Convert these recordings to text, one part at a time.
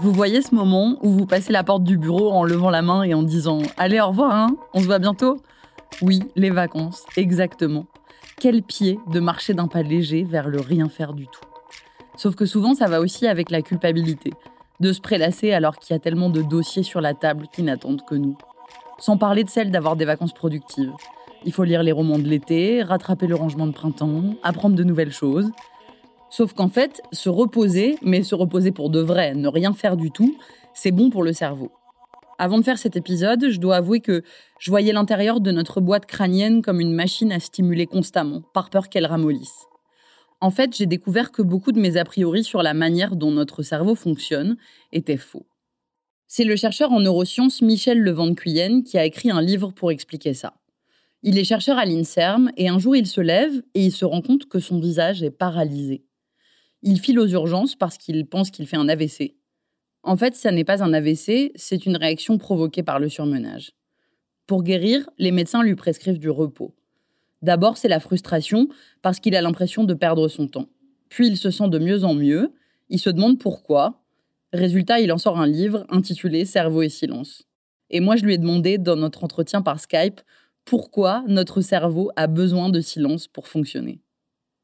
Vous voyez ce moment où vous passez la porte du bureau en levant la main et en disant Allez, au revoir, hein on se voit bientôt? Oui, les vacances, exactement. Quel pied de marcher d'un pas léger vers le rien faire du tout. Sauf que souvent, ça va aussi avec la culpabilité, de se prélasser alors qu'il y a tellement de dossiers sur la table qui n'attendent que nous. Sans parler de celle d'avoir des vacances productives. Il faut lire les romans de l'été, rattraper le rangement de printemps, apprendre de nouvelles choses. Sauf qu'en fait, se reposer, mais se reposer pour de vrai, ne rien faire du tout, c'est bon pour le cerveau. Avant de faire cet épisode, je dois avouer que je voyais l'intérieur de notre boîte crânienne comme une machine à stimuler constamment, par peur qu'elle ramollisse. En fait, j'ai découvert que beaucoup de mes a priori sur la manière dont notre cerveau fonctionne étaient faux. C'est le chercheur en neurosciences Michel Levent-Cuyenne qui a écrit un livre pour expliquer ça. Il est chercheur à l'INSERM et un jour il se lève et il se rend compte que son visage est paralysé. Il file aux urgences parce qu'il pense qu'il fait un AVC. En fait, ça n'est pas un AVC, c'est une réaction provoquée par le surmenage. Pour guérir, les médecins lui prescrivent du repos. D'abord, c'est la frustration parce qu'il a l'impression de perdre son temps. Puis il se sent de mieux en mieux, il se demande pourquoi. Résultat, il en sort un livre intitulé Cerveau et silence. Et moi, je lui ai demandé dans notre entretien par Skype pourquoi notre cerveau a besoin de silence pour fonctionner.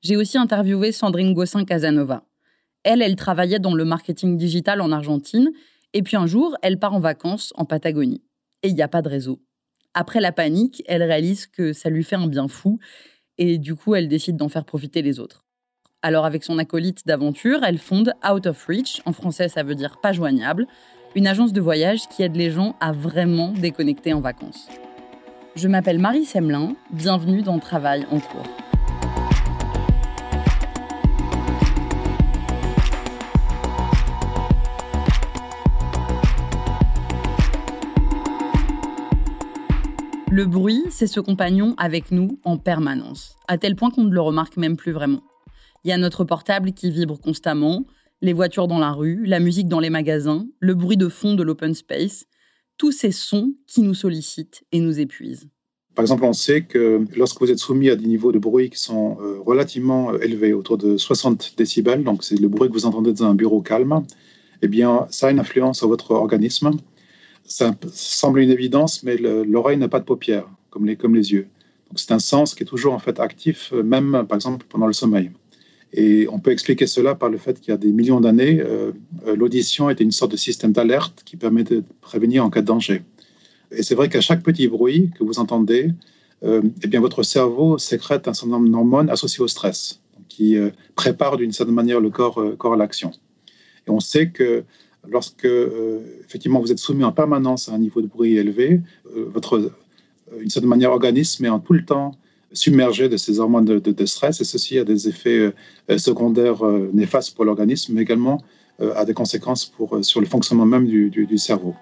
J'ai aussi interviewé Sandrine Gossin Casanova. Elle, elle travaillait dans le marketing digital en Argentine, et puis un jour, elle part en vacances en Patagonie. Et il n'y a pas de réseau. Après la panique, elle réalise que ça lui fait un bien fou, et du coup, elle décide d'en faire profiter les autres. Alors, avec son acolyte d'aventure, elle fonde Out of Reach, en français ça veut dire pas joignable, une agence de voyage qui aide les gens à vraiment déconnecter en vacances. Je m'appelle Marie Semelin, bienvenue dans Travail en cours. Le bruit, c'est ce compagnon avec nous en permanence, à tel point qu'on ne le remarque même plus vraiment. Il y a notre portable qui vibre constamment, les voitures dans la rue, la musique dans les magasins, le bruit de fond de l'open space, tous ces sons qui nous sollicitent et nous épuisent. Par exemple, on sait que lorsque vous êtes soumis à des niveaux de bruit qui sont euh, relativement euh, élevés, autour de 60 décibels, donc c'est le bruit que vous entendez dans un bureau calme, eh bien, ça a une influence sur votre organisme ça semble une évidence, mais l'oreille n'a pas de paupières, comme les, comme les yeux. Donc c'est un sens qui est toujours en fait actif, euh, même par exemple pendant le sommeil. Et on peut expliquer cela par le fait qu'il y a des millions d'années, euh, euh, l'audition était une sorte de système d'alerte qui permet de prévenir en cas de danger. Et c'est vrai qu'à chaque petit bruit que vous entendez, eh bien votre cerveau sécrète un certain nombre d'hormones associées au stress, qui prépare d'une certaine manière le corps, corps à l'action. Et on sait que lorsque effectivement vous êtes soumis en permanence à un niveau de bruit élevé, votre, une certaine manière, organisme est en tout le temps submergé de ces hormones de, stress, et ceci a des effets secondaires néfastes pour l'organisme, mais également a des conséquences pour, sur le fonctionnement même du, du cerveau.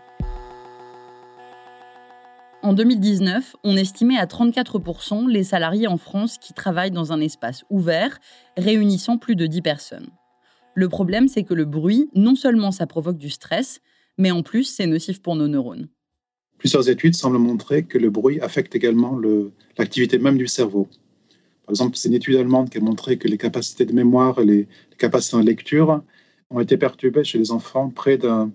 En 2019, on estimait à 34% les salariés en France qui travaillent dans un espace ouvert, réunissant plus de 10 personnes. Le problème, c'est que le bruit, non seulement ça provoque du stress, mais en plus, c'est nocif pour nos neurones. Plusieurs études semblent montrer que le bruit affecte également l'activité même du cerveau. Par exemple, c'est une étude allemande qui a montré que les capacités de mémoire et les, capacités de lecture ont été perturbées chez les enfants près d'un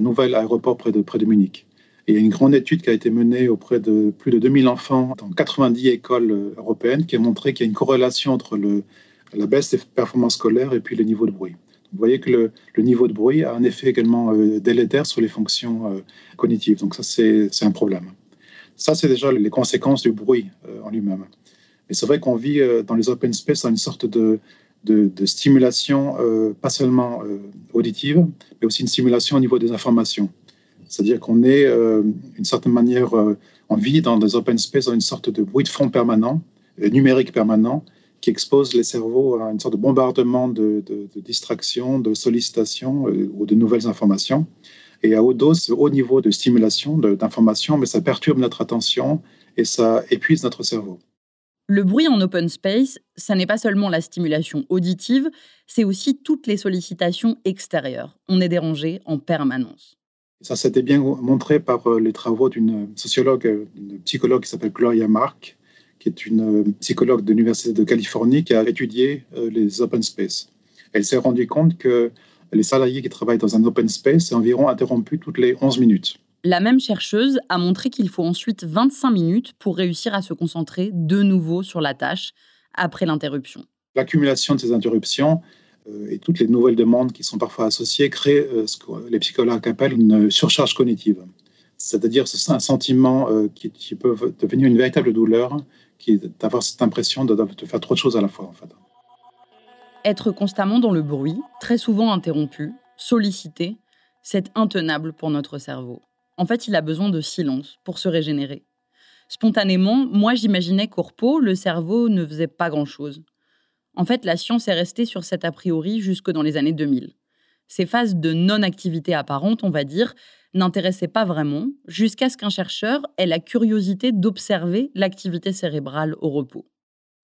nouvel aéroport près de, près de Munich il y a une grande étude qui a été menée auprès de plus de 2000 enfants dans 90 écoles euh, européennes qui a montré qu'il y a une corrélation entre le, la baisse des performances scolaires et puis le niveau de bruit. Vous voyez que le, niveau de bruit a un effet également euh, délétère sur les fonctions euh, cognitives. Donc ça, c'est un problème. Ça, c'est déjà les conséquences du bruit en lui-même. Mais c'est vrai qu'on vit dans les open space une sorte de, stimulation, pas seulement auditive, mais aussi une stimulation au niveau des informations. C'est-à-dire qu'on est, euh, d'une certaine manière, euh, on vit dans des open space, dans une sorte de bruit de fond permanent, euh, numérique permanent, qui expose les cerveaux à une sorte de bombardement de, de, de distraction, de sollicitation ou de nouvelles informations. Et à haute dose, haut niveau de stimulation, d'information, mais ça perturbe notre attention et ça épuise notre cerveau. Le bruit en open space, ça n'est pas seulement la stimulation auditive, c'est aussi toutes les sollicitations extérieures. On est dérangé en permanence. Ça, s'était bien montré par euh, les travaux d'une sociologue, euh, une psychologue qui s'appelle Gloria Mark, qui est une euh, psychologue de l'Université de Californie qui a étudié les open space. Elle s'est rendue compte que les salariés qui travaillent dans un open space sont environ interrompus toutes les 11 minutes. La même chercheuse a montré qu'il faut ensuite 25 minutes pour réussir à se concentrer de nouveau sur la tâche après l'interruption. L'accumulation de ces interruptions euh, et toutes les nouvelles demandes qui sont parfois associées créent euh, ce que les psychologues appellent une surcharge cognitive. C'est-à-dire c'est un sentiment euh, qui, peut devenir une véritable douleur, d'avoir cette impression de, de faire trop de choses à la fois. En fait. Être constamment dans le bruit, très souvent interrompu, sollicité, c'est intenable pour notre cerveau. En fait, il a besoin de silence pour se régénérer. Spontanément, moi j'imaginais repos, le cerveau ne faisait pas grand-chose. En fait, la science est restée sur cet a priori jusque dans les années 2000. Ces phases de non-activité apparente, on va dire, n'intéressaient pas vraiment, jusqu'à ce qu'un chercheur ait la curiosité d'observer l'activité cérébrale au repos.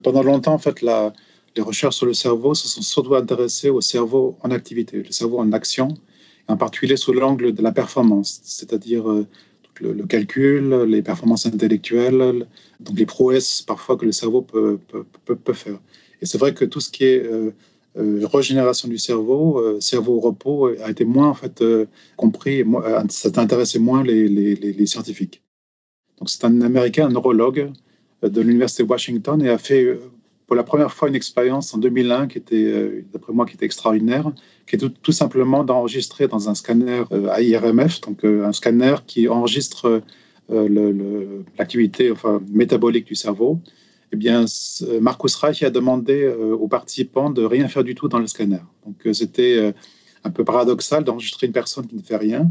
Pendant longtemps, en fait, les recherches sur le cerveau se sont surtout intéressées au cerveau en activité, le cerveau en action, en particulier sous l'angle de la performance, c'est-à-dire euh, le, calcul, les performances intellectuelles, donc les prouesses parfois que le cerveau peut, faire. Et c'est vrai que tout ce qui est euh, régénération du cerveau, euh, cerveau au repos, a été moins en fait compris. ça intéressait moins les, scientifiques. Donc c'est un Américain, un neurologue de l'université de Washington, et a fait pour la première fois une expérience en 2001 qui était, d'après moi, qui était extraordinaire, qui est tout, simplement d'enregistrer dans un scanner AIRMF, donc un scanner qui enregistre l'activité enfin, métabolique du cerveau eh bien, Marcus Reich a demandé euh, aux participants de rien faire du tout dans le scanner. Donc, euh, c'était euh, un peu paradoxal d'enregistrer une personne qui ne fait rien.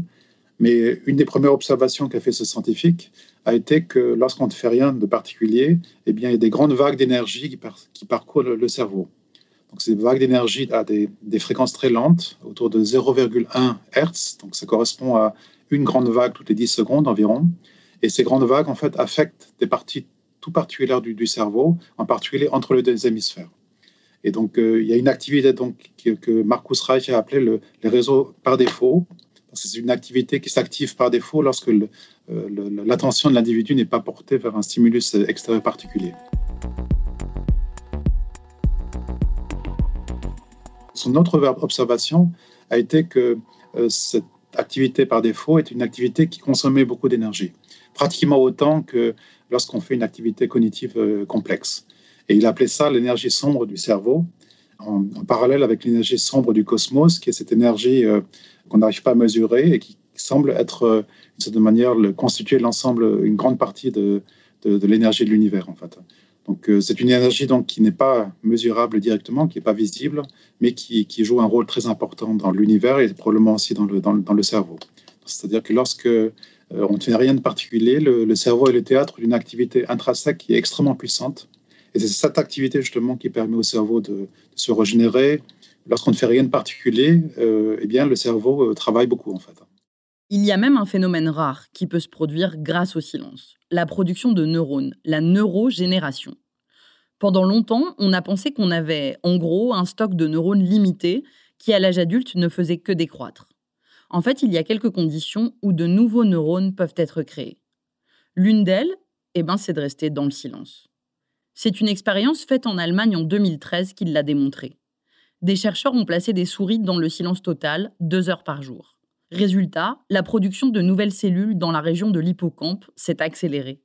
Mais une des premières observations qu'a fait ce scientifique a été que lorsqu'on ne fait rien de particulier, eh bien, il y a des grandes vagues d'énergie qui, parcourent le, cerveau. Donc, ces vagues d'énergie à des, fréquences très lentes, autour de 0,1 Hertz. Donc, ça correspond à une grande vague toutes les 10 secondes environ. Et ces grandes vagues, en fait, affectent des parties particulière du, cerveau, en particulier entre les deux hémisphères. Et donc, euh, il y a une activité donc, que, Marcus Reich a appelé le, les réseaux par défaut, c'est une activité qui s'active par défaut lorsque euh, l'attention de l'individu n'est pas portée vers un stimulus extérieur particulier. Son autre observation a été que euh, cette activité par défaut est une activité qui consommait beaucoup d'énergie, pratiquement autant que lorsqu'on fait une activité cognitive euh, complexe. Et il appelait ça l'énergie sombre du cerveau, en, parallèle avec l'énergie sombre du cosmos, qui est cette énergie euh, qu'on n'arrive pas à mesurer et qui semble être, euh, d'une certaine manière, le, constituer l'ensemble, une grande partie de, l'énergie de l'univers, en fait. Donc c'est une énergie donc, qui n'est pas mesurable directement, qui n'est pas visible, mais qui, joue un rôle très important dans l'univers et probablement aussi dans le, dans, le cerveau. C'est-à-dire que lorsque on ne fait rien de particulier, le, cerveau est le théâtre d'une activité intrinsèque qui est extrêmement puissante. Et c'est cette activité justement qui permet au cerveau de, se régénérer. Lorsqu'on ne fait rien de particulier, eh bien, le cerveau travaille beaucoup en fait. Il y a même un phénomène rare qui peut se produire grâce au silence, la production de neurones, la neurogénération. Pendant longtemps, on a pensé qu'on avait, en gros, un stock de neurones limité qui, à l'âge adulte, ne faisait que décroître. En fait, il y a quelques conditions où de nouveaux neurones peuvent être créés. L'une d'elles, eh ben, c'est de rester dans le silence. C'est une expérience faite en Allemagne en 2013 qui l'a démontré. Des chercheurs ont placé des souris dans le silence total deux heures par jour. Résultat, la production de nouvelles cellules dans la région de l'hippocampe s'est accélérée.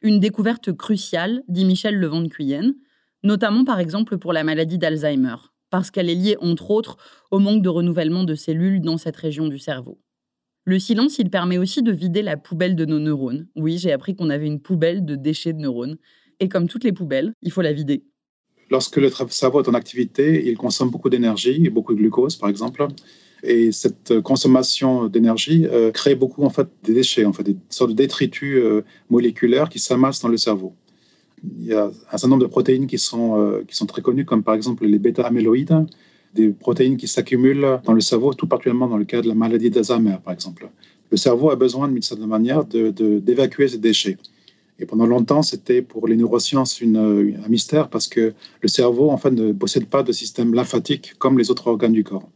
Une découverte cruciale, dit Michel Levent de Cuyenne, notamment par exemple pour la maladie d'Alzheimer, parce qu'elle est liée entre autres au manque de renouvellement de cellules dans cette région du cerveau. Le silence, il permet aussi de vider la poubelle de nos neurones. Oui, j'ai appris qu'on avait une poubelle de déchets de neurones. Et comme toutes les poubelles, il faut la vider. Lorsque le cerveau est en activité, il consomme beaucoup d'énergie beaucoup de glucose, par exemple. Et cette consommation d'énergie euh, crée beaucoup en fait des déchets, en fait, des sortes de détritus euh, moléculaires qui s'amassent dans le cerveau. Il y a un certain nombre de protéines qui sont, euh, qui sont très connues, comme par exemple les bêta-amyloïdes, des protéines qui s'accumulent dans le cerveau, tout particulièrement dans le cas de la maladie d'Alzheimer, par exemple. Le cerveau a besoin, d'une certaine manière, d'évacuer de, ces déchets. Et pendant longtemps, c'était pour les neurosciences une, un mystère parce que le cerveau, en fait, ne possède pas de système lymphatique comme les autres organes du corps.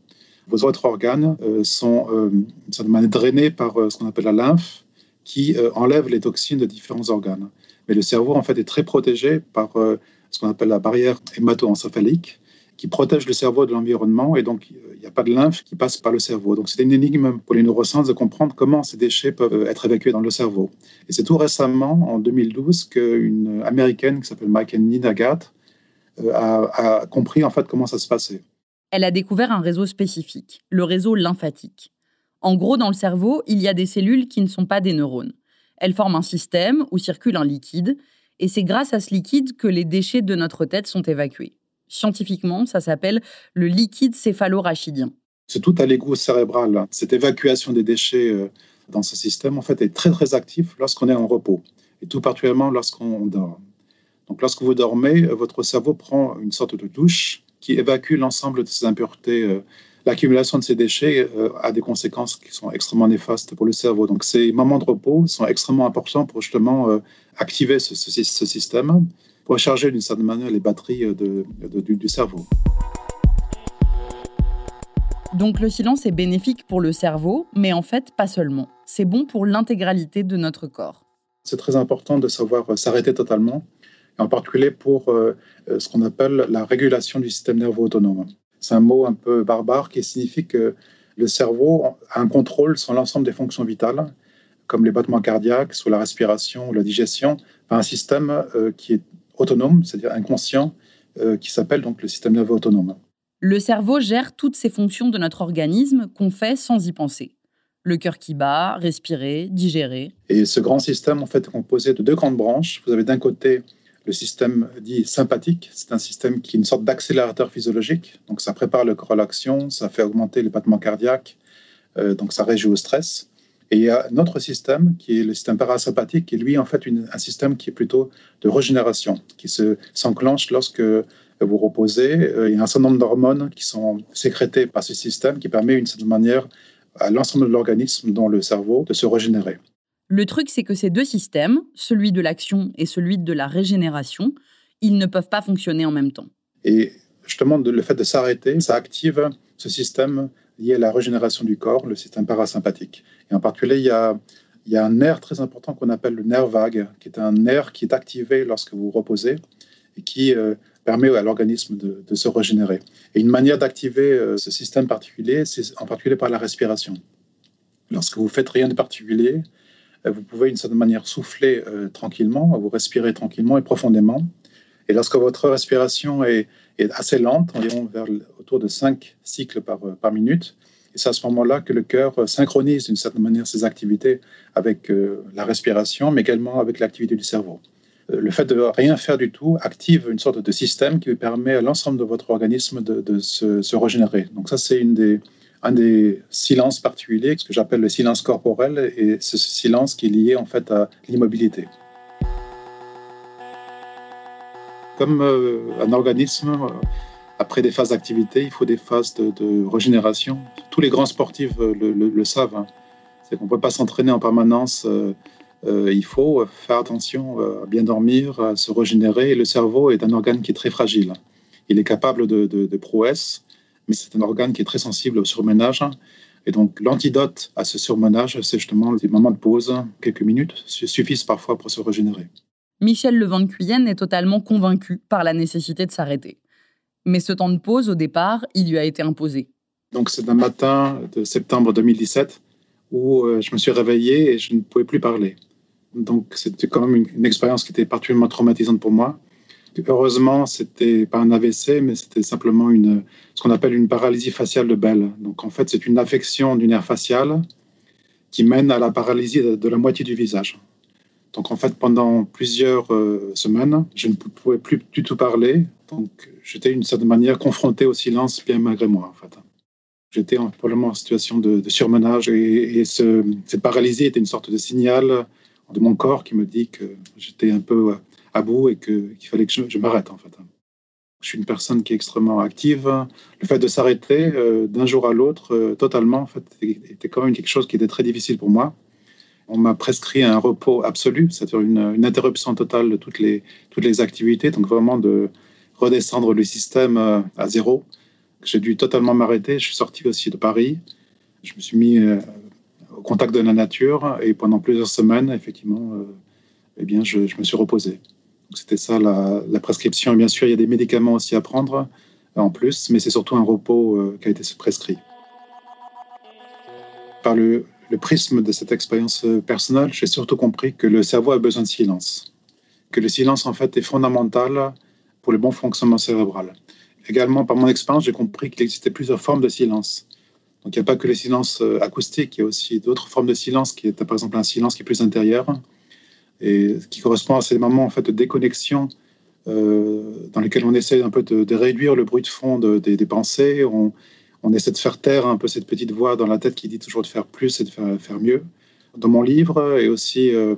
Vos autres organes euh, sont euh, certaine drainés par euh, ce qu'on appelle la lymphe, qui enlève les toxines de différents organes. Mais le cerveau, en fait, est très protégé par ce qu'on appelle la barrière hémato-encéphalique, qui protège le cerveau de l'environnement, et donc il n'y a pas de lymphe qui passe par le cerveau. Donc c'est une énigme pour les neurosciences de comprendre comment ces déchets peuvent être évacués dans le cerveau. Et c'est tout récemment, en 2012, qu'une américaine qui s'appelle Michael Ninagat a, a compris en fait comment ça se passait elle a découvert un réseau spécifique, le réseau lymphatique. En gros, dans le cerveau, il y a des cellules qui ne sont pas des neurones. Elles forment un système où circule un liquide, et c'est grâce à ce liquide que les déchets de notre tête sont évacués. Scientifiquement, ça s'appelle le liquide céphalorachidien. C'est tout à l'égout cérébral. Cette évacuation des déchets euh, dans ce système, en fait, est très très actif lorsqu'on est en repos, et tout particulièrement lorsqu'on dort. Donc, lorsque vous dormez, votre cerveau prend une sorte de douche qui évacue l'ensemble de ces impuretés. Euh, l'accumulation de ces déchets euh, a des conséquences qui sont extrêmement néfastes pour le cerveau. Donc ces moments de repos sont extrêmement importants pour justement euh, activer ce, système, pour recharger d'une certaine manière les batteries de, du, du cerveau. Donc le silence est bénéfique pour le cerveau, mais en fait pas seulement. C'est bon pour l'intégralité de notre corps. C'est très important de savoir s'arrêter totalement en particulier pour euh, euh, ce qu'on appelle la régulation du système nerveux autonome. C'est un mot un peu barbare qui signifie que le cerveau a un contrôle sur l'ensemble des fonctions vitales, comme les battements cardiaques, sur la respiration ou la digestion, par un système euh, qui est autonome, c'est-à-dire inconscient, qui s'appelle donc le système nerveux autonome. Le cerveau gère toutes ces fonctions de notre organisme qu'on fait sans y penser. Le cœur qui bat, respirer, digérer. Et ce grand système, en fait, est composé de deux grandes branches. Vous avez d'un côté le système dit sympathique, c'est un système qui est une sorte d'accélérateur physiologique. Donc, ça prépare le corps à l'action, ça fait augmenter les battements cardiaques, euh, donc ça réagit au stress. Et il y a notre système qui est le système parasympathique, qui est lui en fait un système qui est plutôt de régénération, qui se s'enclenche lorsque vous reposez. Euh, il y a un certain nombre d'hormones qui sont sécrétées par ce système qui permet d'une certaine manière à l'ensemble de l'organisme, dont le cerveau, de se régénérer. Le truc, c'est que ces deux systèmes, celui de l'action et celui de la régénération, ils ne peuvent pas fonctionner en même temps. Et justement, le fait de s'arrêter, ça active ce système lié à la régénération du corps, le système parasympathique. Et en particulier, il y a, un nerf très important qu'on appelle le nerf vague, qui est un nerf qui est activé lorsque vous reposez et qui euh, permet à l'organisme de, se régénérer. Et une manière d'activer euh, ce système particulier, c'est en particulier par la respiration. Lorsque vous faites rien de particulier, vous pouvez d'une certaine manière souffler euh, tranquillement, vous respirez tranquillement et profondément. Et lorsque votre respiration est, assez lente, environ vers, autour de 5 cycles par, euh, minute, c'est à ce moment-là que le cœur synchronise d'une certaine manière ses activités avec la respiration, mais également avec l'activité du cerveau. le fait de rien faire du tout active une sorte de système qui permet à l'ensemble de votre organisme de, se, régénérer. Donc ça, c'est une des, un des silences particuliers, ce que j'appelle le silence corporel, et ce silence qui est lié en fait à l'immobilité. Comme euh, un organisme, euh, après des phases d'activité, il faut des phases de, régénération. Tous les grands sportifs euh, le, savent. Hein. C'est qu'on ne peut pas s'entraîner en permanence il faut faire attention à bien dormir, à se régénérer. le cerveau est un organe qui est très fragile. Il est capable de, de, prouesses, mais c'est un organe qui est très sensible au surmenage. Et donc, l'antidote à ce surmenage, c'est justement des moments de pause, quelques minutes, suffisent parfois pour se régénérer. Michel Levent Cuyenne est totalement convaincu par la nécessité de s'arrêter. Mais ce temps de pause, au départ, il lui a été imposé. Donc, c'est un matin de septembre 2017 où euh, je me suis réveillé et je ne pouvais plus parler. Donc, c'était quand même une, expérience qui était particulièrement traumatisante pour moi. Heureusement, c'était pas un AVC, mais c'était simplement une, ce qu'on appelle une paralysie faciale de Bell. Donc, en fait, c'est une affection du nerf facial qui mène à la paralysie de, la moitié du visage. Donc, en fait, pendant plusieurs euh, semaines, je ne pouvais plus du tout parler. Donc, j'étais d'une certaine manière confronté au silence, bien malgré moi, en fait. J'étais probablement en situation de, surmenage et, ce, cette paralysie était une sorte de signal de mon corps qui me dit que j'étais un peu à bout et qu'il fallait que je, m'arrête en fait. Je suis une personne qui est extrêmement active. Le fait de s'arrêter euh, d'un jour à l'autre euh, totalement, en fait, était quand même quelque chose qui était très difficile pour moi. On m'a prescrit un repos absolu, c'est-à-dire une, interruption totale de toutes les, toutes les activités, donc vraiment de redescendre le système euh, à zéro. J'ai dû totalement m'arrêter. Je suis sorti aussi de Paris. Je me suis mis au contact de la nature. Et pendant plusieurs semaines, effectivement, eh bien, je, me suis reposé. C'était ça la, prescription. bien sûr, il y a des médicaments aussi à prendre en plus, mais c'est surtout un repos euh, qui a été prescrit. Par le, prisme de cette expérience euh, personnelle, j'ai surtout compris que le cerveau a besoin de silence, que le silence en fait est fondamental pour le bon fonctionnement cérébral. Également, par mon expérience, j'ai compris qu'il existait plusieurs formes de silence. Donc il n'y a pas que le silence euh, acoustique, il y a aussi d'autres formes de silence, qui est par exemple un silence qui est plus intérieur, et qui correspond à ces moments en fait, de déconnexion euh, dans lesquels on essaie un peu de, réduire le bruit de fond des pensées, on, essaie de faire taire un peu cette petite voix dans la tête qui dit toujours de faire plus et de faire, mieux. Dans mon livre et aussi euh,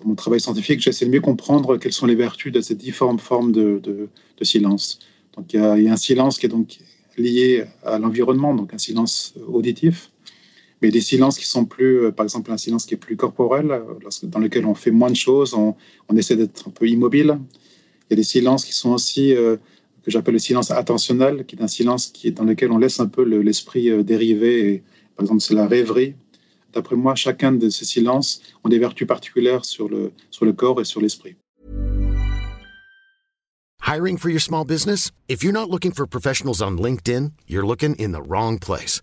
dans mon travail scientifique, j'essaie de mieux comprendre quelles sont les vertus de ces différentes formes de, silence. Donc il y, y, a, un silence qui est donc liés à l'environnement, donc un silence auditif, mais des silences qui sont plus, euh, par exemple, un silence qui est plus corporel, euh, dans lequel on fait moins de choses, on, essaie d'être un peu immobile. Il y a des silences qui sont aussi, euh, que j'appelle le silence attentionnel, qui est un silence dans lequel on laisse un peu l'esprit dériver. par exemple, c'est la rêverie. D'après moi, chacun de ces silences ont des vertus particulières sur le, sur le corps et sur l'esprit. Hiring for your small business? If you're not looking for professionals on LinkedIn, you're looking in the wrong place.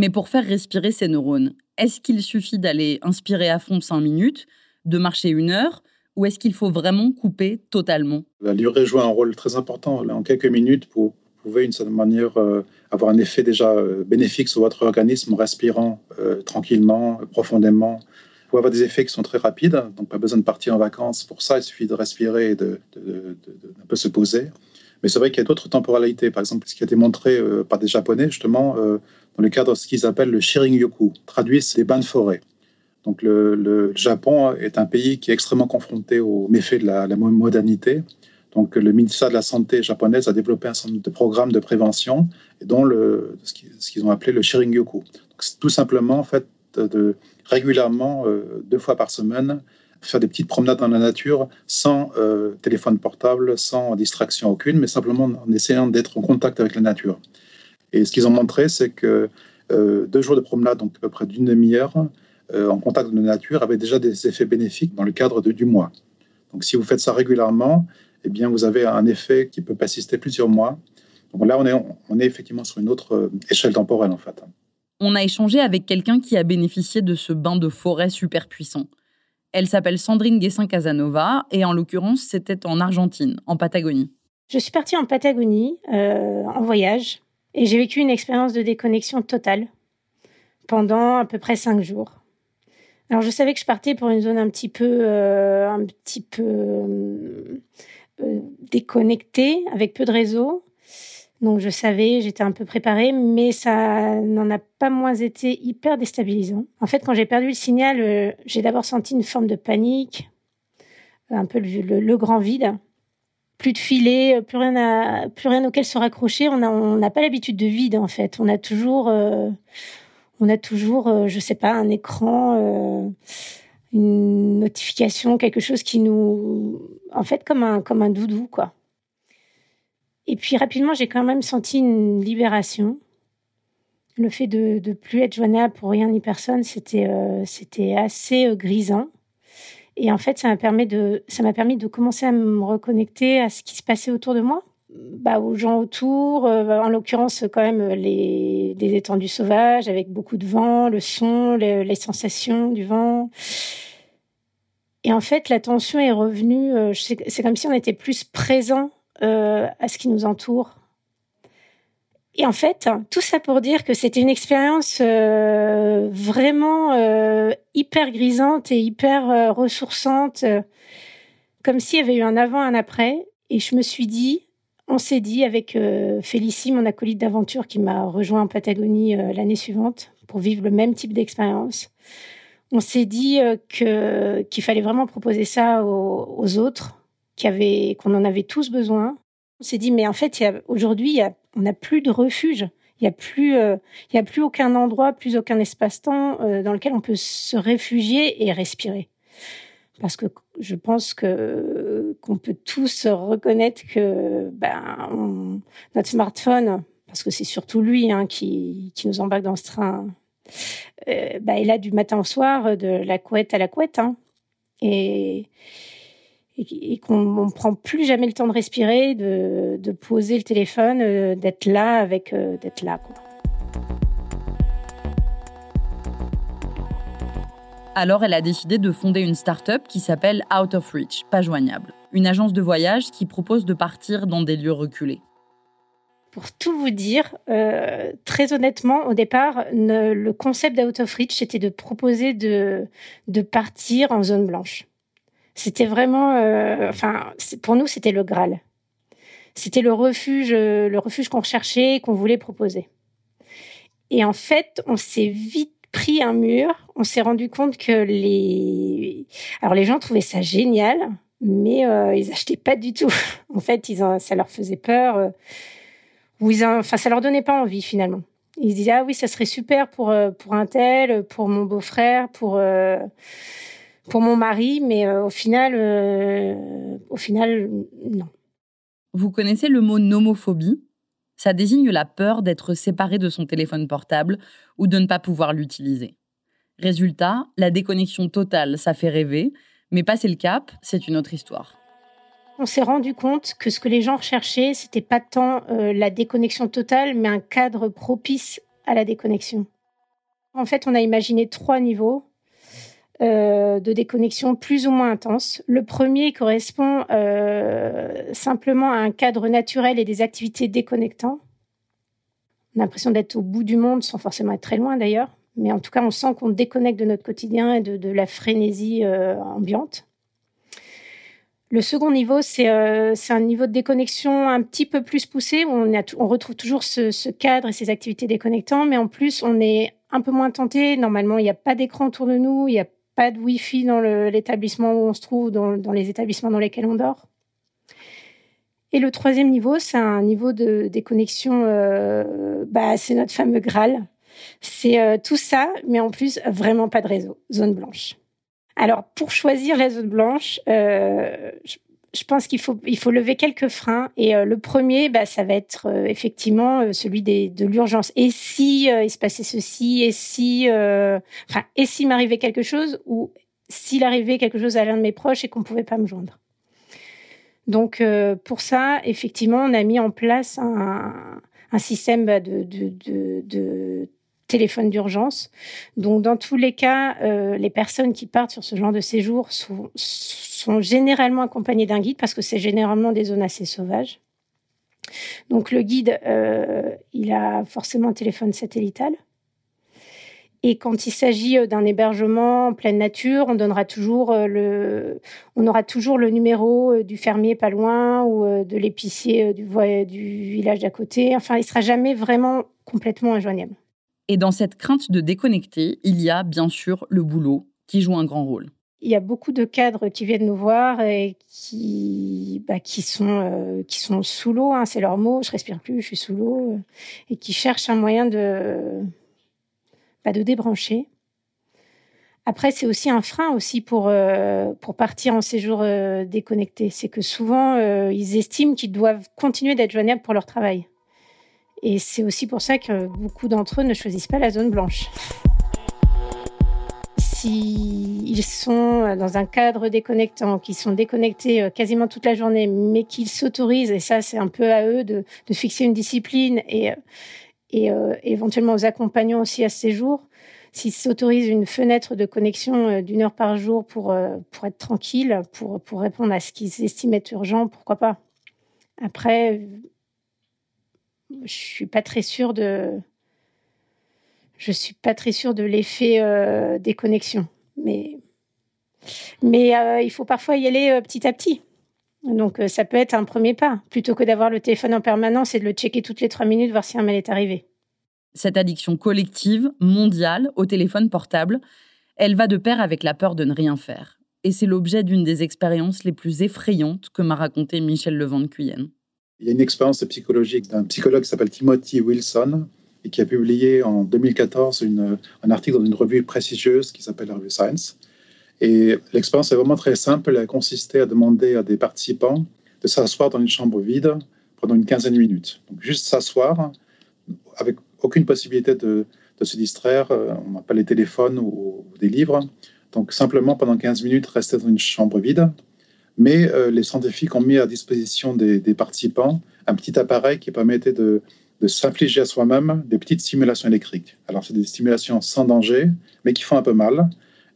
Mais pour faire respirer ces neurones, est-ce qu'il suffit d'aller inspirer à fond 5 minutes, de marcher une heure, ou est-ce qu'il faut vraiment couper totalement? La durée joue un rôle très important. en quelques minutes, vous pouvez, d'une certaine manière, euh, avoir un effet déjà euh, bénéfique sur votre organisme en respirant euh, tranquillement, profondément. Vous pouvez avoir des effets qui sont très rapides, donc pas besoin de partir en vacances. Pour ça, il suffit de respirer et de, un peu se poser. Mais c'est vrai qu'il y a d'autres temporalités. Par exemple, ce qui a été montré par des Japonais, justement, dans le cadre de ce qu'ils appellent le Shirin-yoku. Traduit, c'est les bains de forêt. Donc le, Japon est un pays qui est extrêmement confronté aux méfaits de la, modernité. Donc le ministère de la Santé japonaise a développé un certain nombre de programmes de prévention, dont ce qu'ils ont appelé le Shirin-yoku. C'est tout simplement en fait régulièrement, euh, deux fois par semaine, faire des petites promenades dans la nature sans euh, téléphone portable, sans distraction aucune, mais simplement en essayant d'être en contact avec la nature. Et ce qu'ils ont montré, c'est que euh, deux jours de promenade, donc à peu près d'une demi-heure, euh, en contact de la nature, avaient déjà des effets bénéfiques dans le cadre de, du mois. Donc si vous faites ça régulièrement, eh bien, vous avez un effet qui peut persister plusieurs mois. Donc là, on est, on est effectivement sur une autre échelle temporelle, en fait. On a échangé avec quelqu'un qui a bénéficié de ce bain de forêt super puissant. Elle s'appelle Sandrine Guessin Casanova et en l'occurrence, c'était en Argentine, en Patagonie. Je suis partie en Patagonie euh, en voyage et j'ai vécu une expérience de déconnexion totale pendant à peu près cinq jours. Alors je savais que je partais pour une zone un petit peu, euh, euh, déconnectée, avec peu de réseau. Donc je savais, j'étais un peu préparée, mais ça n'en a pas moins été hyper déstabilisant. En fait, quand j'ai perdu le signal, euh, j'ai d'abord senti une forme de panique, un peu le, grand vide. Plus de filet, plus rien, à, plus rien auquel se raccrocher. On n'a pas l'habitude de vide en fait. On a toujours, euh, on a toujours, euh, je sais pas, un écran, une notification, quelque chose qui nous, en fait, comme un comme un doudou quoi. Et puis rapidement, j'ai quand même senti une libération. Le fait de ne plus être joignable pour rien ni personne, c'était euh, assez euh, grisant. Et en fait, ça m'a permis de permis de commencer à me reconnecter à ce qui se passait autour de moi, bah, aux gens autour. Euh, en l'occurrence, quand même les des étendues sauvages avec beaucoup de vent, le son, les, les sensations du vent. Et en fait, l'attention est revenue. c'est comme si on était plus présent euh, à ce qui nous entoure. Et en fait, tout ça pour dire que c'était une expérience euh, vraiment euh, hyper grisante et hyper ressourçante, comme s'il y avait eu un avant, un après. Et je me suis dit, on s'est dit avec Félicie, mon acolyte d'aventure qui m'a rejoint en Patagonie l'année suivante pour vivre le même type d'expérience. On s'est dit qu'il fallait vraiment proposer ça aux autres, qu'on en avait tous besoin. On s'est dit, mais en fait, aujourd'hui, on n'a plus de refuge. Il n'y a plus, euh, a plus aucun endroit, plus aucun espace-temps euh, dans lequel on peut se réfugier et respirer. Parce que je pense qu'on peut tous reconnaître que ben, notre smartphone, parce que c'est surtout lui hein, qui, qui nous embarque dans ce train, euh, ben, il a du matin au soir, de la couette à la couette. Hein. Et, et, qu'on ne prend plus jamais le temps de respirer, de, poser le téléphone, euh, d'être là avec euh, d'être là. Alors, elle a décidé de fonder une start-up qui s'appelle Out of Reach, pas joignable, une agence de voyage qui propose de partir dans des lieux reculés. Pour tout vous dire, euh, très honnêtement, au départ, le concept d'Out of Reach, c'était de proposer de, de partir en zone blanche. C'était vraiment, euh, enfin, pour nous, c'était le Graal. C'était le refuge, euh, le refuge qu'on recherchait, qu'on voulait proposer. Et en fait, on s'est vite pris un mur. On s'est rendu compte que les, alors les gens trouvaient ça génial, mais euh, ils achetaient pas du tout. en fait, ils ça leur faisait peur, ou ils, enfin, ça leur donnait pas envie finalement. Ils se disaient ah oui, ça serait super pour pour un tel, pour mon beau-frère, pour pour mon mari, mais euh, au final, euh, au final, non. Vous connaissez le mot nomophobie? Ça désigne la peur d'être séparé de son téléphone portable ou de ne pas pouvoir l'utiliser. Résultat, la déconnexion totale, ça fait rêver, mais passer le cap, c'est une autre histoire. On s'est rendu compte que ce que les gens recherchaient, c'était pas tant euh, la déconnexion totale, mais un cadre propice à la déconnexion. En fait, on a imaginé trois niveaux. Euh, de déconnexion plus ou moins intense. Le premier correspond euh, simplement à un cadre naturel et des activités déconnectantes. On a l'impression d'être au bout du monde sans forcément être très loin d'ailleurs. Mais en tout cas, on sent qu'on déconnecte de notre quotidien et de, la frénésie euh, ambiante. Le second niveau, c'est un niveau de déconnexion un petit peu plus poussé, où on, retrouve toujours ce, ce, cadre et ces activités déconnectantes, mais en plus, on est un peu moins tenté. Normalement, il n'y a pas d'écran autour de nous, il n'y a pas de Wi-Fi dans l'établissement où on se trouve, dans, les établissements dans lesquels on dort. Et le troisième niveau, c'est un niveau de déconnexion, euh, bah, c'est notre fameux Graal. C'est euh, tout ça, mais en plus, vraiment pas de réseau, zone blanche. Alors, pour choisir la zone blanche, euh, pense qu'il faut, il faut lever quelques freins. Et euh, le premier, bah, ça va être euh, effectivement euh, celui des, de l'urgence. Et si il se passait ceci, et si, enfin, et s'il m'arrivait quelque chose, ou s'il arrivait quelque chose à l'un de mes proches et qu'on pouvait pas me joindre. Donc pour ça, effectivement, on a mis en place un, système bah, de, de téléphone d'urgence. Donc, dans tous les cas, euh, les personnes qui partent sur ce genre de séjour sont, généralement accompagnées d'un guide parce que c'est généralement des zones assez sauvages. Donc, le guide, euh, il a forcément un téléphone satelllital. Et quand il s'agit euh, d'un hébergement en pleine nature, on donnera toujours le, on aura toujours le numéro du fermier pas loin ou de l'épicier du, du village d'à côté. Enfin, il sera jamais vraiment complètement injoignable. Et dans cette crainte de déconnecter, il y a bien sûr le boulot qui joue un grand rôle. Il y a beaucoup de cadres qui viennent nous voir et qui, bah, euh, sont sous l'eau, hein, c'est leur mot, je respire plus, je suis sous l'eau, euh, et qui cherchent un moyen de, bah, de débrancher. Après, c'est aussi un frein aussi pour, euh, pour partir en séjour déconnecté. C'est que souvent, ils estiment qu'ils doivent continuer d'être joignables pour leur travail. Et c'est aussi pour ça que beaucoup d'entre eux ne choisissent pas la zone blanche. S'ils sont dans un cadre déconnectant, qu'ils sont déconnectés euh, quasiment toute la journée, mais qu'ils s'autorisent, et ça c'est un peu à eux de, fixer une discipline et, et euh, éventuellement aux accompagnants aussi à ces jours, s'ils s'autorisent une fenêtre de connexion euh, d'une heure par jour pour, pour être tranquille, pour, pour répondre à ce qu'ils estiment être urgent, pourquoi pas. Après, je suis pas très de je suis pas très sûre de l'effet euh, des connexions. Mais mais euh, il faut parfois y aller euh, petit à petit. Donc ça peut être un premier pas plutôt que d'avoir le téléphone en permanence et de le checker toutes les trois minutes voir si un mail est arrivé. Cette addiction collective mondiale au téléphone portable elle va de pair avec la peur de ne rien faire. Et c'est l'objet d'une des expériences les plus effrayantes que m'a raconté Michel Levent de Cuyenne il y a une expérience psychologique d'un psychologue qui s'appelle Timothy Wilson et qui a publié en 2014 un article dans une revue prestigieuse qui s'appelle la revue Science. Et l'expérience est vraiment très simple. Elle a consisté à demander à des participants de s'asseoir dans une chambre vide pendant une quinzaine de minutes. Donc juste s'asseoir avec aucune possibilité de, se distraire. Euh, on n'a pas les téléphones ou, ou, des livres. Donc simplement pendant 15 minutes rester dans une chambre vide mais euh, les scientifiques ont mis à disposition des, participants un petit appareil qui permettait de, s'infliger à soi-même des petites stimulations électriques. Alors, c'est des stimulations sans danger, mais qui font un peu mal.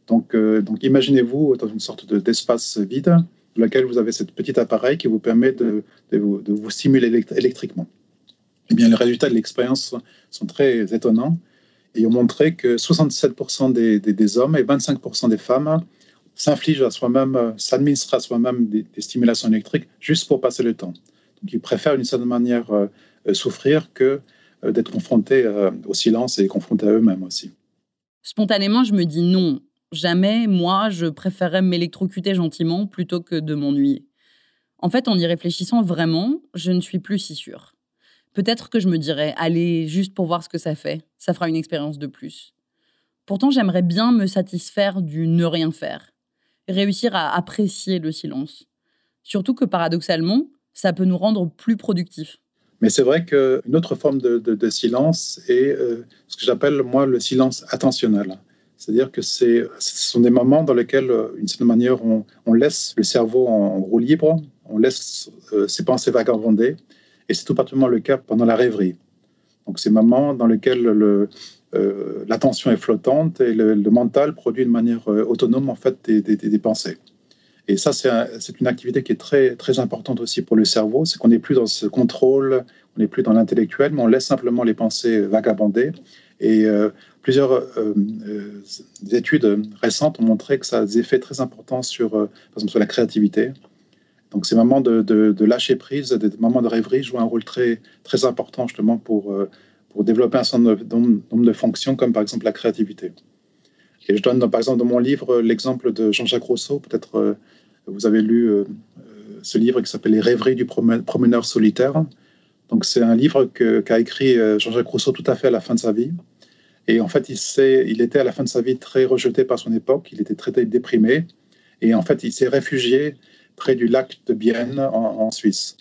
Donc, euh, imaginez-vous dans une sorte d'espace vide dans lequel vous avez ce petit appareil qui vous permet de, vous, stimuler électriquement. Eh bien, les résultats de l'expérience sont très étonnants et ont montré que 67% des, des, hommes et 25% des femmes s'inflige à soi-même, euh, s'administre à soi-même des, stimulations électriques juste pour passer le temps. Donc, ils préfèrent d'une certaine manière euh, euh, souffrir que d'être confrontés au silence et confrontés à eux-mêmes aussi. Spontanément, je me dis non. Jamais, moi, je préférerais m'électrocuter gentiment plutôt que de m'ennuyer. En fait, en y réfléchissant vraiment, je ne suis plus si sûre. Peut-être que je me dirais, allez, juste pour voir ce que ça fait, ça fera une expérience de plus. Pourtant, j'aimerais bien me satisfaire du ne rien faire réussir à apprécier le silence. Surtout que paradoxalement, ça peut nous rendre plus productifs. Mais c'est vrai qu'une autre forme de, silence est euh, ce que j'appelle, moi, le silence attentionnel. C'est-à-dire que ce sont des moments dans lesquels, euh, d'une certaine manière, on, laisse le cerveau en, roue libre, on laisse euh, ses pensées vagabonder, et c'est tout particulièrement le cas pendant la rêverie. Donc, ces moments dans lesquels le, euh, l'attention est flottante et le, mental produit de manière euh, autonome en fait des, pensées. Et ça, c'est une activité qui est très, très importante aussi pour le cerveau. C'est qu'on n'est plus dans ce contrôle, on n'est plus dans l'intellectuel, mais on laisse simplement les pensées vagabonder. Et euh, plusieurs études récentes ont montré que ça a des effets très importants sur, par exemple, sur la créativité. Donc, ces moments de, de, lâcher prise, des moments de rêverie jouent un rôle très, très important justement pour pour développer un certain nombre de fonctions, comme par exemple la créativité. Et je donne par exemple dans mon livre l'exemple de Jean-Jacques Rousseau. Peut-être euh, vous avez lu euh, euh, ce livre qui s'appelle Les rêveries du promeneur solitaire. Donc c'est un livre qu'a écrit Jean-Jacques Rousseau tout à fait à la fin de sa vie. Et en fait, il, il était à la fin de sa vie très rejeté par son époque. Il était très déprimé. Et en fait, il s'est réfugié près du lac de Bienne en, en Suisse.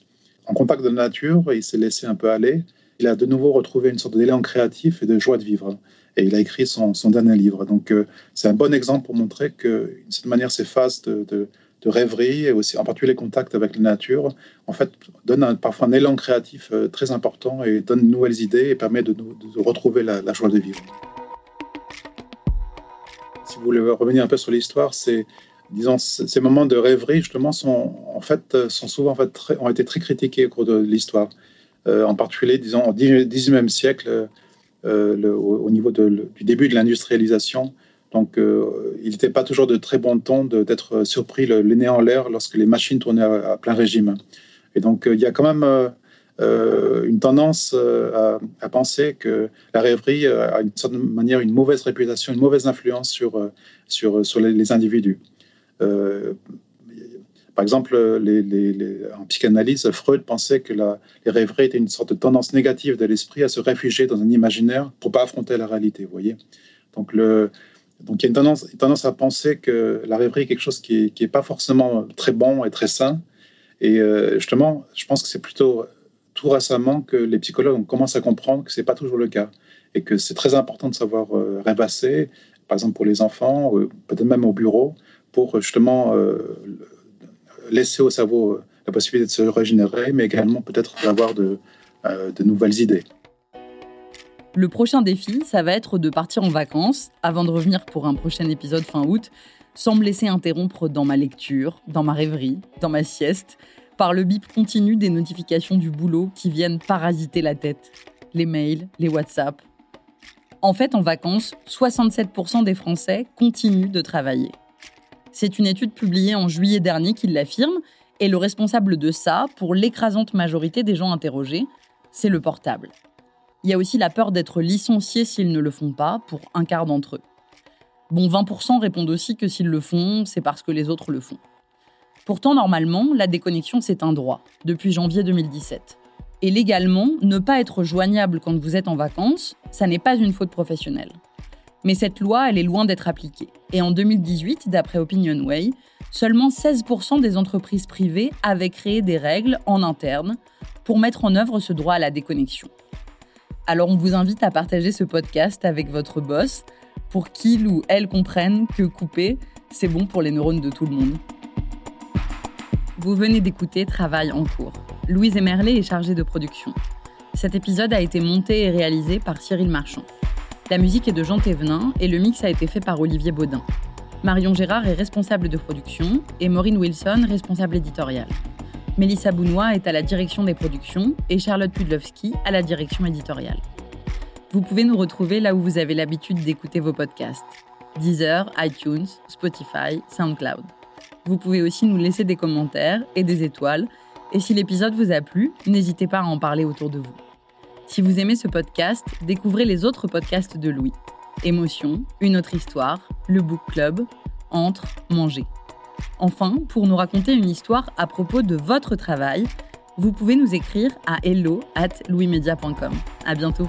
En contact de la nature, il s'est laissé un peu aller il a de nouveau retrouvé une sorte d'élan créatif et de joie de vivre. Et il a écrit son, dernier livre. Donc, euh, c'est un bon exemple pour montrer que, d'une certaine manière, ces phases de, rêverie et aussi en particulier les contacts avec la nature, en fait, donne parfois un élan créatif euh, très important et donne de nouvelles idées et permet de, retrouver la, joie de vivre. Si vous voulez revenir un peu sur l'histoire, ces moments de rêverie, justement, sont, en fait, sont souvent en fait, ont été très critiqués au cours de l'histoire. Euh, en particulier, disons, au XIXe siècle, euh, au, niveau du début de l'industrialisation, donc, euh, il n'était pas toujours de très bon ton d'être surpris le, nez en l'air lorsque les machines tournaient à, plein régime. Et donc, il y a quand même une tendance à, penser que la rêverie a d'une certaine manière une mauvaise réputation, une mauvaise influence sur, sur les, individus. Par exemple, les, en psychanalyse, Freud pensait que la, les rêveries étaient une sorte de tendance négative de l'esprit à se réfugier dans un imaginaire pour pas affronter la réalité. Vous voyez. Donc le, donc il y a une tendance, à penser que la rêverie est quelque chose qui n'est pas forcément très bon et très sain. Et euh, justement, je pense que c'est plutôt tout récemment que les psychologues commencent à comprendre que ce n'est pas toujours le cas et que c'est très important de savoir euh, rêvasser, par exemple pour les enfants, peut-être même au bureau, pour justement euh, laisser au cerveau la possibilité de se régénérer, mais également peut-être d'avoir de, de nouvelles idées. Le prochain défi, ça va être de partir en vacances, avant de revenir pour un prochain épisode fin août, sans me laisser interrompre dans ma lecture, dans ma rêverie, dans ma sieste, par le bip continu des notifications du boulot qui viennent parasiter la tête. Les mails, les WhatsApp. En fait, en vacances, 67% des Français continuent de travailler. C'est une étude publiée en juillet dernier qui l'affirme, et le responsable de ça, pour l'écrasante majorité des gens interrogés, c'est le portable. Il y a aussi la peur d'être licencié s'ils ne le font pas, pour un quart d'entre eux. Bon, 20% répondent aussi que s'ils le font, c'est parce que les autres le font. Pourtant, normalement, la déconnexion, c'est un droit, depuis janvier 2017. Et légalement, ne pas être joignable quand vous êtes en vacances, ça n'est pas une faute professionnelle. Mais cette loi, elle est loin d'être appliquée. Et en 2018, d'après OpinionWay, seulement 16% des entreprises privées avaient créé des règles en interne pour mettre en œuvre ce droit à la déconnexion. Alors on vous invite à partager ce podcast avec votre boss pour qu'il ou elle comprenne que couper, c'est bon pour les neurones de tout le monde. Vous venez d'écouter Travail en cours. Louise Emerlet est chargée de production. Cet épisode a été monté et réalisé par Cyril Marchand. La musique est de Jean Thévenin et le mix a été fait par Olivier Baudin. Marion Gérard est responsable de production et Maureen Wilson responsable éditoriale. Mélissa Bounois est à la direction des productions et Charlotte Pudlowski à la direction éditoriale. Vous pouvez nous retrouver là où vous avez l'habitude d'écouter vos podcasts Deezer, iTunes, Spotify, SoundCloud. Vous pouvez aussi nous laisser des commentaires et des étoiles. Et si l'épisode vous a plu, n'hésitez pas à en parler autour de vous. Si vous aimez ce podcast, découvrez les autres podcasts de Louis. Émotion, Une autre histoire, Le Book Club, Entre, Manger. Enfin, pour nous raconter une histoire à propos de votre travail, vous pouvez nous écrire à hello at louismedia.com. À bientôt!